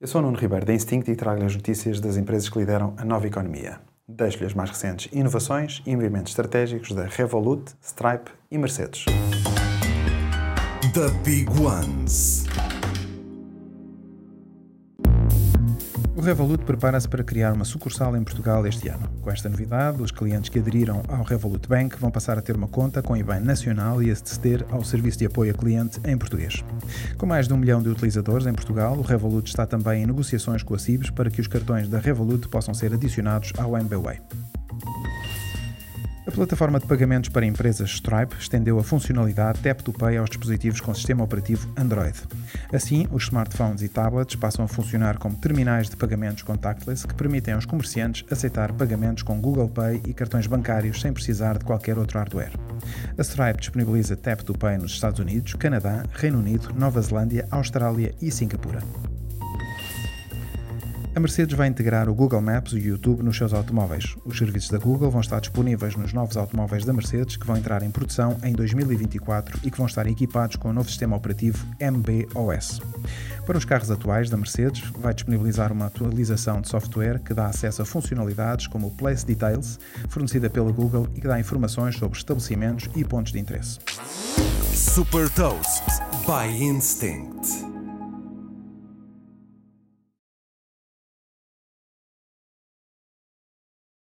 Eu sou Nuno Ribeiro da Instinct e trago-lhe as notícias das empresas que lideram a nova economia. Deixo-lhe as mais recentes inovações e movimentos estratégicos da Revolut, Stripe e Mercedes. The Big Ones. O Revolut prepara-se para criar uma sucursal em Portugal este ano. Com esta novidade, os clientes que aderiram ao Revolut Bank vão passar a ter uma conta com IBAN nacional e aceder ao serviço de apoio a cliente em português. Com mais de um milhão de utilizadores em Portugal, o Revolut está também em negociações com a CIBS para que os cartões da Revolut possam ser adicionados ao MBWay. Plataforma de pagamentos para empresas Stripe estendeu a funcionalidade Tap to Pay aos dispositivos com sistema operativo Android. Assim, os smartphones e tablets passam a funcionar como terminais de pagamentos contactless que permitem aos comerciantes aceitar pagamentos com Google Pay e cartões bancários sem precisar de qualquer outro hardware. A Stripe disponibiliza Tap to Pay nos Estados Unidos, Canadá, Reino Unido, Nova Zelândia, Austrália e Singapura. A Mercedes vai integrar o Google Maps e o YouTube nos seus automóveis. Os serviços da Google vão estar disponíveis nos novos automóveis da Mercedes que vão entrar em produção em 2024 e que vão estar equipados com o novo sistema operativo MBOS. Para os carros atuais da Mercedes, vai disponibilizar uma atualização de software que dá acesso a funcionalidades como o Place Details, fornecida pela Google e que dá informações sobre estabelecimentos e pontos de interesse. Super Toast by Instinct.